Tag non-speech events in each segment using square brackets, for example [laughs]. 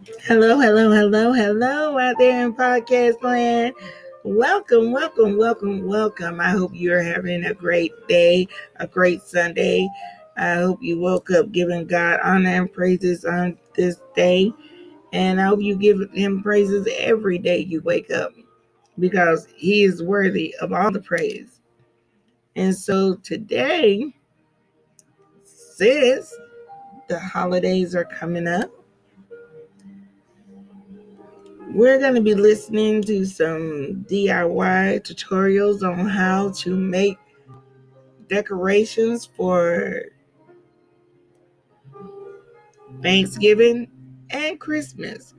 Hello, hello, hello, hello out there in podcast land. Welcome, welcome, welcome, welcome. I hope you're having a great day, a great Sunday. I hope you woke up giving God honor and praises on this day. And I hope you give him praises every day you wake up because he is worthy of all the praise. And so today, since the holidays are coming up, we're going to be listening to some DIY tutorials on how to make decorations for Thanksgiving and Christmas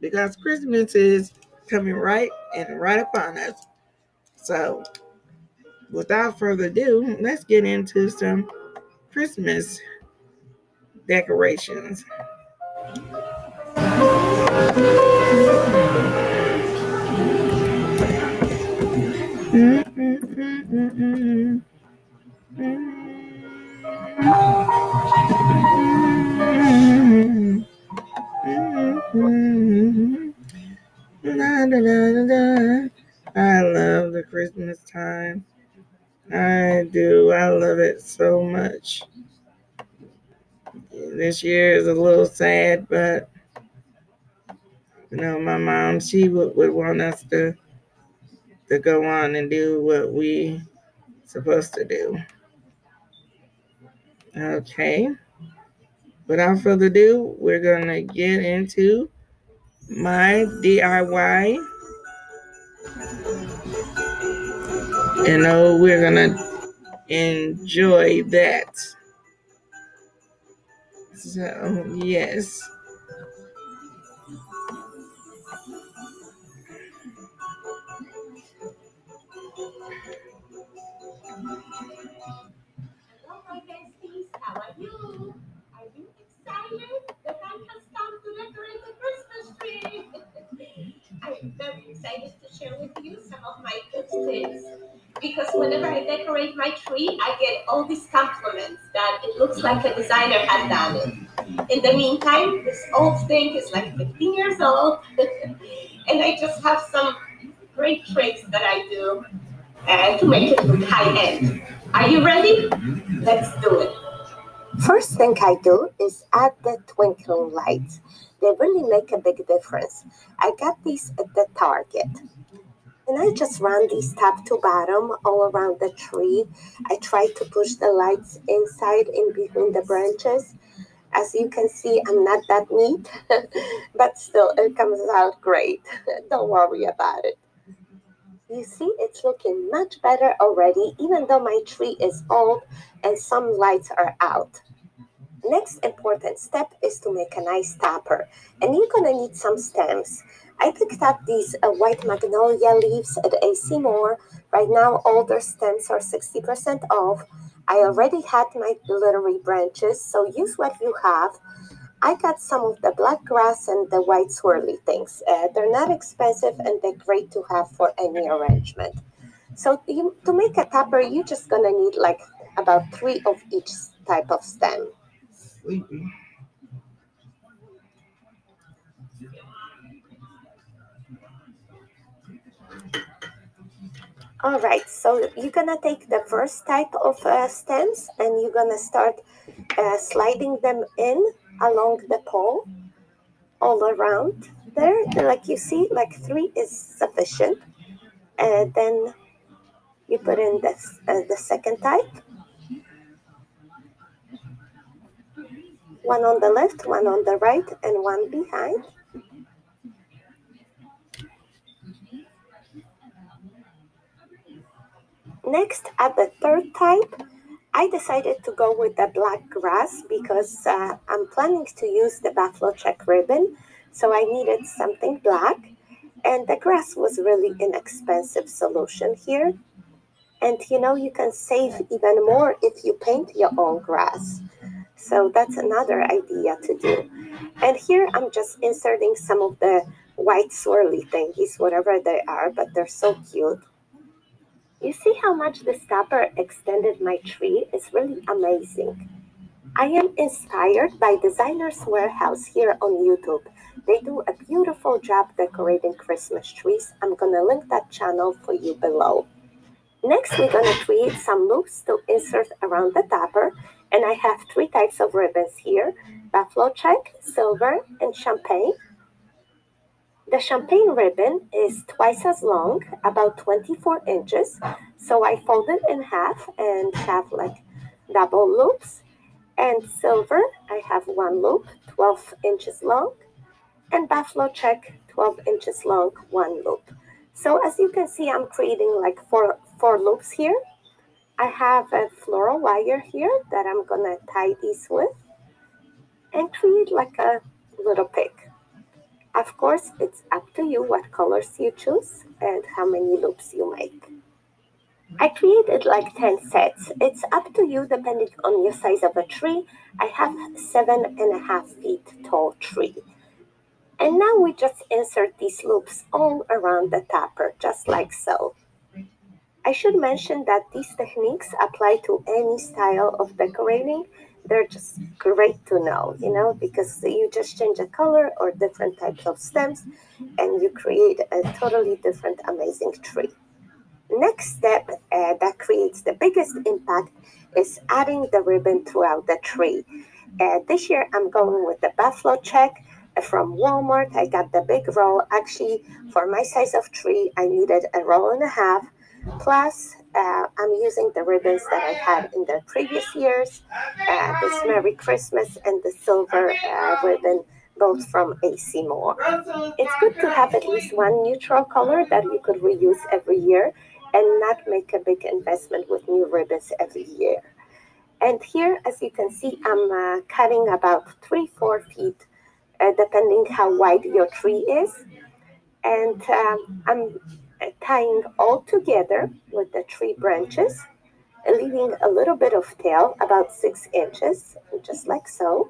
because Christmas is coming right and right upon us. So, without further ado, let's get into some Christmas decorations. Much. This year is a little sad, but you know, my mom, she would, would want us to to go on and do what we supposed to do. Okay. Without further ado, we're gonna get into my DIY. And oh, we're gonna enjoy that. So yes. [laughs] I'm very excited to share with you some of my good tips. Whenever I decorate my tree, I get all these compliments that it looks like a designer had done it. In the meantime, this old thing is like 15 years old, [laughs] and I just have some great tricks that I do uh, to make it look high end. Are you ready? Let's do it. First thing I do is add the twinkling lights. They really make a big difference. I got these at the Target. And I just run these top to bottom all around the tree. I try to push the lights inside in between the branches. As you can see, I'm not that neat, [laughs] but still, it comes out great. [laughs] Don't worry about it. You see, it's looking much better already, even though my tree is old and some lights are out. Next important step is to make a nice topper, and you're gonna need some stems. I picked up these uh, white magnolia leaves at AC Moore. Right now, all their stems are 60% off. I already had my glittery branches, so use what you have. I got some of the black grass and the white swirly things. Uh, they're not expensive and they're great to have for any arrangement. So you, to make a topper, you're just gonna need like about three of each type of stem. All right, so you're gonna take the first type of uh, stems and you're gonna start uh, sliding them in along the pole all around there. Like you see, like three is sufficient. And then you put in this, uh, the second type. One on the left, one on the right, and one behind. Next, at the third type, I decided to go with the black grass because uh, I'm planning to use the buffalo check ribbon. So I needed something black. And the grass was really an expensive solution here. And you know, you can save even more if you paint your own grass. So that's another idea to do. And here I'm just inserting some of the white swirly thingies, whatever they are, but they're so cute. You see how much the stopper extended my tree? It's really amazing. I am inspired by Designers Warehouse here on YouTube. They do a beautiful job decorating Christmas trees. I'm gonna link that channel for you below. Next, we're gonna create some loops to insert around the topper. And I have three types of ribbons here, buffalo check, silver, and champagne. The champagne ribbon is twice as long, about 24 inches. So I fold it in half and have like double loops. And silver, I have one loop, 12 inches long. And buffalo check, 12 inches long, one loop. So as you can see, I'm creating like four, four loops here. I have a floral wire here that I'm gonna tie these with and create like a little pig. Of course, it's up to you what colors you choose and how many loops you make. I created like 10 sets. It's up to you depending on your size of a tree. I have seven and a half feet tall tree. And now we just insert these loops all around the topper, just like so. I should mention that these techniques apply to any style of decorating they're just great to know, you know, because you just change a color or different types of stems and you create a totally different, amazing tree. Next step uh, that creates the biggest impact is adding the ribbon throughout the tree. Uh, this year I'm going with the buffalo check from Walmart. I got the big roll. Actually, for my size of tree, I needed a roll and a half. Plus, uh, I'm using the ribbons that I had in the previous years, uh, this Merry Christmas and the silver uh, ribbon, both from AC Moore. It's good to have at least one neutral color that you could reuse every year and not make a big investment with new ribbons every year. And here, as you can see, I'm uh, cutting about three, four feet, uh, depending how wide your tree is. And um, I'm tying all together with the tree branches, leaving a little bit of tail, about six inches, just like so,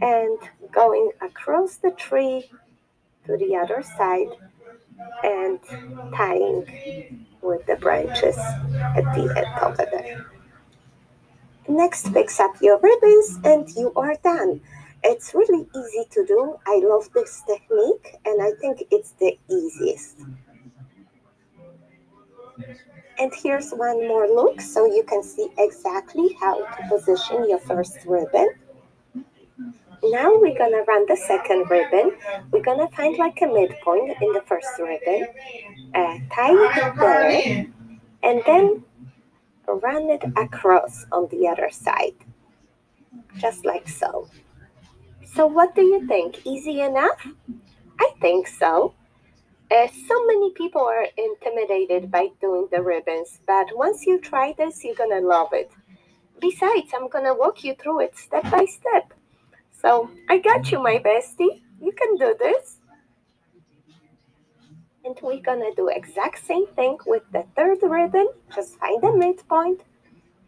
and going across the tree to the other side and tying with the branches at the end over there. Next, fix up your ribbons and you are done. It's really easy to do. I love this technique and I think it's the easiest. And here's one more look so you can see exactly how to position your first ribbon. Now we're gonna run the second ribbon. We're gonna find like a midpoint in the first ribbon, uh, tie it there, and then run it across on the other side, just like so. So what do you think? Easy enough? I think so. Uh, so many people are intimidated by doing the ribbons, but once you try this, you're gonna love it. Besides, I'm gonna walk you through it step by step. So I got you, my bestie. You can do this. And we're gonna do exact same thing with the third ribbon. Just find the midpoint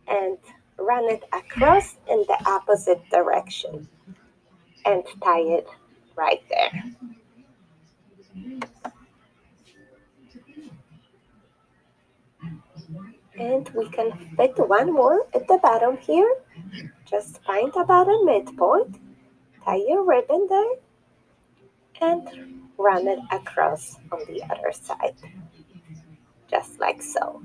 and run it across in the opposite direction and tie it right there. And we can fit one more at the bottom here. Just find about a midpoint, tie your ribbon there, and run it across on the other side. Just like so.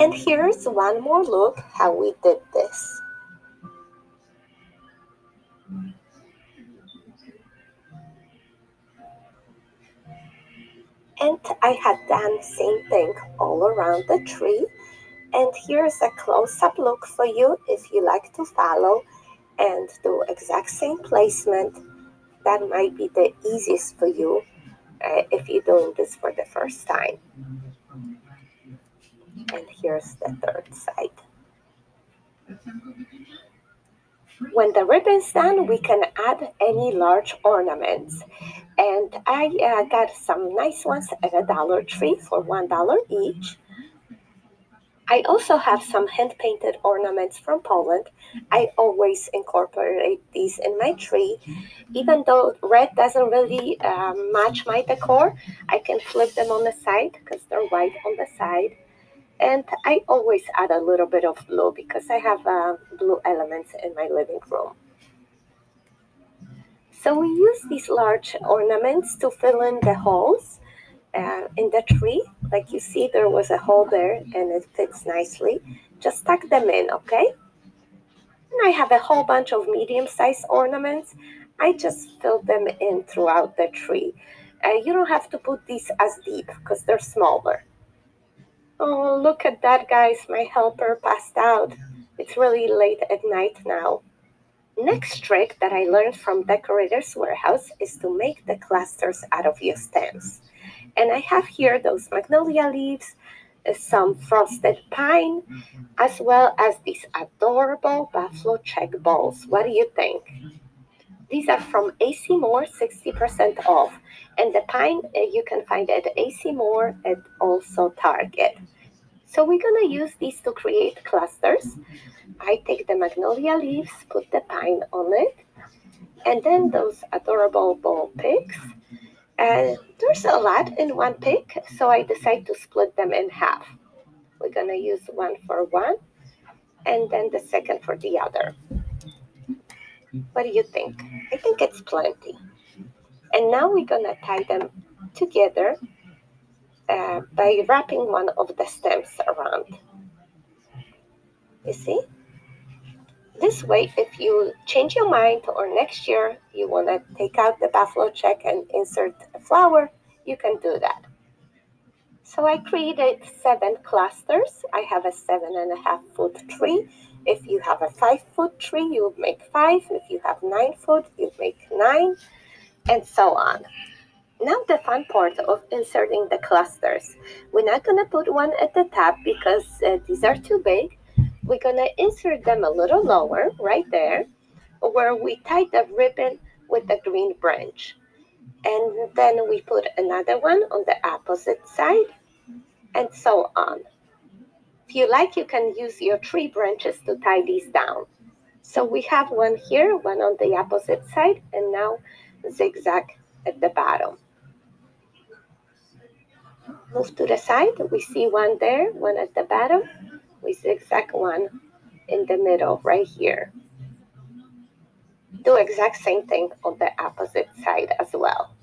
And here's one more look how we did this. I had done the same thing all around the tree. And here's a close-up look for you if you like to follow and do exact same placement. That might be the easiest for you uh, if you're doing this for the first time. And here's the third side. When the ribbon's done, we can add any large ornaments. And I uh, got some nice ones at a Dollar Tree for $1 each. I also have some hand painted ornaments from Poland. I always incorporate these in my tree. Even though red doesn't really um, match my decor, I can flip them on the side because they're white on the side. And I always add a little bit of blue because I have uh, blue elements in my living room. So we use these large ornaments to fill in the holes uh, in the tree. Like you see, there was a hole there and it fits nicely. Just tuck them in, okay? And I have a whole bunch of medium-sized ornaments. I just fill them in throughout the tree. Uh, you don't have to put these as deep because they're smaller. Oh, look at that, guys. My helper passed out. It's really late at night now. Next trick that I learned from Decorator's Warehouse is to make the clusters out of your stems. And I have here those magnolia leaves, uh, some frosted pine, as well as these adorable buffalo check balls. What do you think? These are from AC Moore, 60% off. And the pine uh, you can find at AC Moore and also Target. So we're gonna use these to create clusters. I take the magnolia leaves, put the pine on it, and then those adorable ball picks. And there's a lot in one pick, so I decide to split them in half. We're gonna use one for one, and then the second for the other. What do you think? I think it's plenty. And now we're gonna tie them together uh, by wrapping one of the stems around. You see? This way, if you change your mind or next year you want to take out the buffalo check and insert a flower, you can do that. So I created seven clusters. I have a seven and a half foot tree. If you have a five foot tree, you make five. If you have nine foot, you make nine, and so on. Now the fun part of inserting the clusters. We're not to put one at the top because uh, these are too big. We're to insert them a little lower, right there, where we tie the ribbon with the green branch. And then we put another one on the opposite side, and so on. If you like, you can use your tree branches to tie these down. So we have one here, one on the opposite side, and now zigzag at the bottom. Move to the side, we see one there, one at the bottom. We zigzag one in the middle right here. Do exact same thing on the opposite side as well.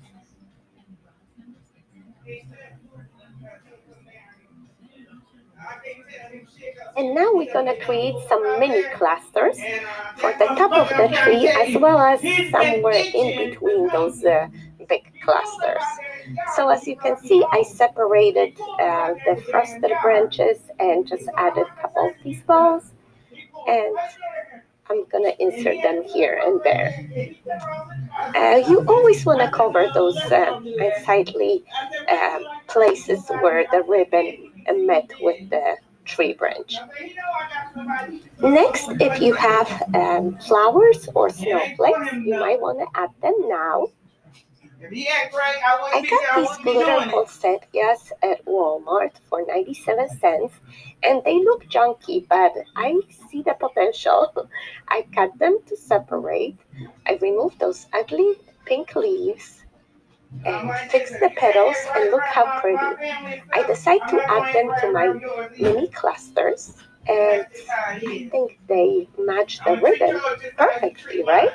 And now we're going to create some mini clusters for the top of the tree as well as somewhere in between those uh, big clusters. So as you can see, I separated uh, the frosted branches and just added a couple of these balls. And I'm gonna insert them here and there. Uh, you always want to cover those uh, uh, places where the ribbon met with the tree branch. Next, if you have um, flowers or snowflakes, you might want to add them now. I got these glitter poinsettias at Walmart for 97 cents and they look junky, but I see the potential. I cut them to separate. I remove those ugly pink leaves and fix the petals and look how pretty. I decide to add them to my mini clusters and I think they match the ribbon perfectly, right?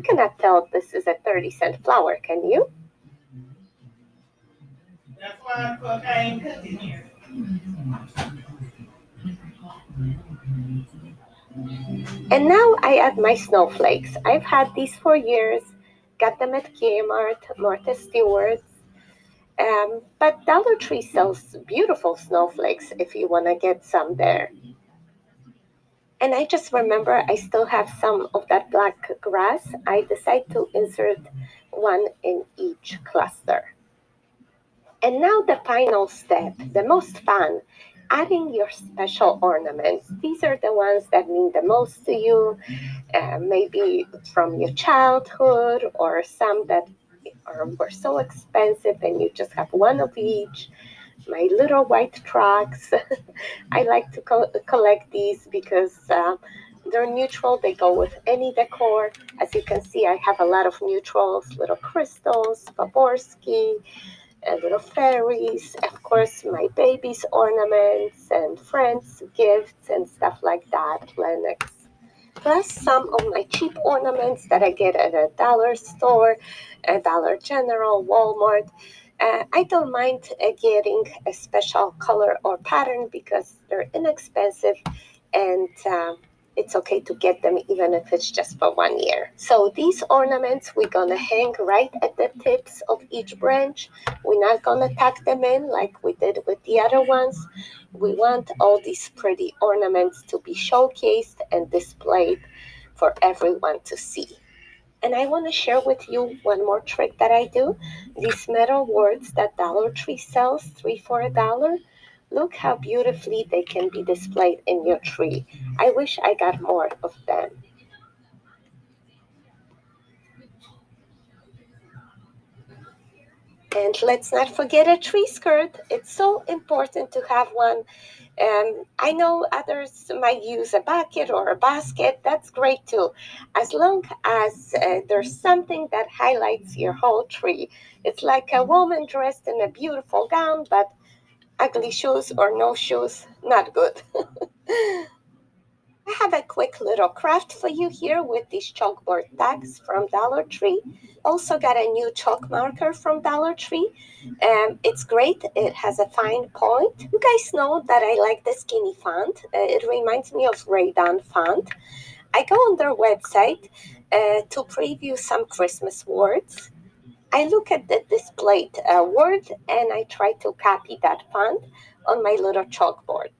You cannot tell this is a 30 cent flower, can you? That's why I ain't cooking here. And now I add my snowflakes. I've had these for years, got them at Kmart, Martha Stewart's. Um, but Dollar Tree sells beautiful snowflakes if you want to get some there. And I just remember I still have some of that black grass. I decide to insert one in each cluster. And now the final step, the most fun, adding your special ornaments. These are the ones that mean the most to you, uh, maybe from your childhood or some that are, were so expensive and you just have one of each. My little white trucks. [laughs] I like to co- collect these because uh, they're neutral. They go with any decor. As you can see, I have a lot of neutrals, little crystals, Swarovski, and little fairies. Of course, my baby's ornaments and friends' gifts and stuff like that, Lenox. Plus some of my cheap ornaments that I get at a dollar store, a Dollar General, Walmart. Uh, I don't mind uh, getting a special color or pattern because they're inexpensive and um, it's okay to get them even if it's just for one year. So these ornaments we're gonna hang right at the tips of each branch. We're not gonna tuck them in like we did with the other ones. We want all these pretty ornaments to be showcased and displayed for everyone to see. And I want to share with you one more trick that I do. These metal words that Dollar Tree sells, three for a dollar. Look how beautifully they can be displayed in your tree. I wish I got more of them. And let's not forget a tree skirt. It's so important to have one. Um, I know others might use a bucket or a basket. That's great too. As long as uh, there's something that highlights your whole tree. It's like a woman dressed in a beautiful gown, but ugly shoes or no shoes, not good. [laughs] I have a quick little craft for you here with these chalkboard tags from Dollar Tree. Also got a new chalk marker from Dollar Tree. Um, it's great. It has a fine point. You guys know that I like the skinny font. Uh, it reminds me of Rae Dunn font. I go on their website uh, to preview some Christmas words. I look at the displayed uh, word and I try to copy that font on my little chalkboard.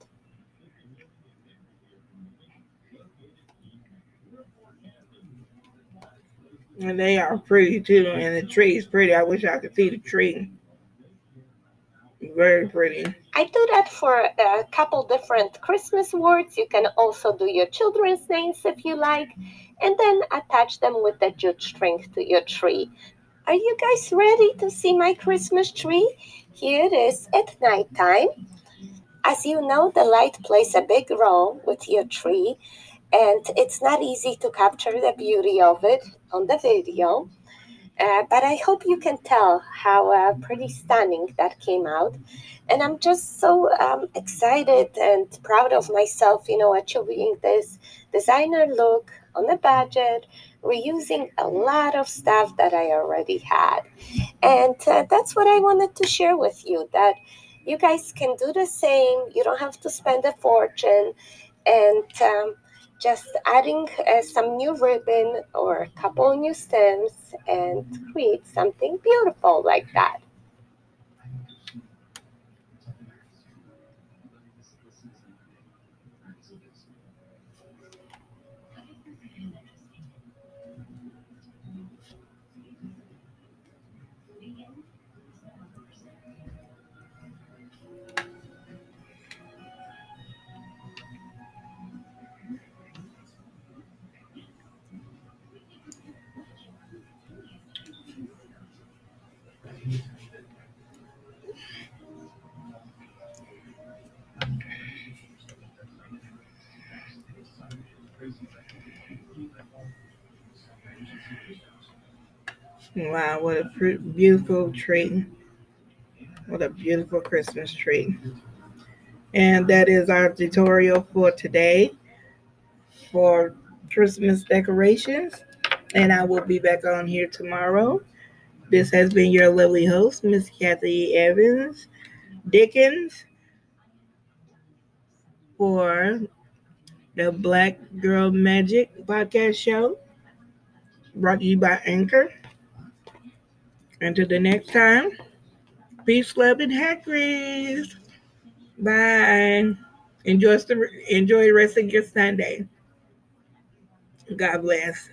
And they are pretty too. And the tree is pretty. I wish I could see the tree. Very pretty. I do that for a couple different Christmas words. You can also do your children's names if you like, and then attach them with the jute string to your tree. Are you guys ready to see my Christmas tree? Here it is at nighttime. As you know, the light plays a big role with your tree, and it's not easy to capture the beauty of it on the video. Uh, but I hope you can tell how uh, pretty stunning that came out. And I'm just so um, excited and proud of myself, you know, achieving this designer look on a budget, reusing a lot of stuff that I already had. And uh, that's what I wanted to share with you that you guys can do the same. You don't have to spend a fortune. And um, just adding uh, some new ribbon or a couple new stems and create something beautiful like that. Wow, what a beautiful tree. What a beautiful Christmas tree. And that is our tutorial for today for Christmas decorations. And I will be back on here tomorrow. This has been your lovely host, Miss Cathy Evans Dickens, for the Black Girl Magic podcast show brought to you by Anchor. Until the next time, peace, love, and happiness. Bye. Enjoy enjoy the rest of your Sunday. God bless.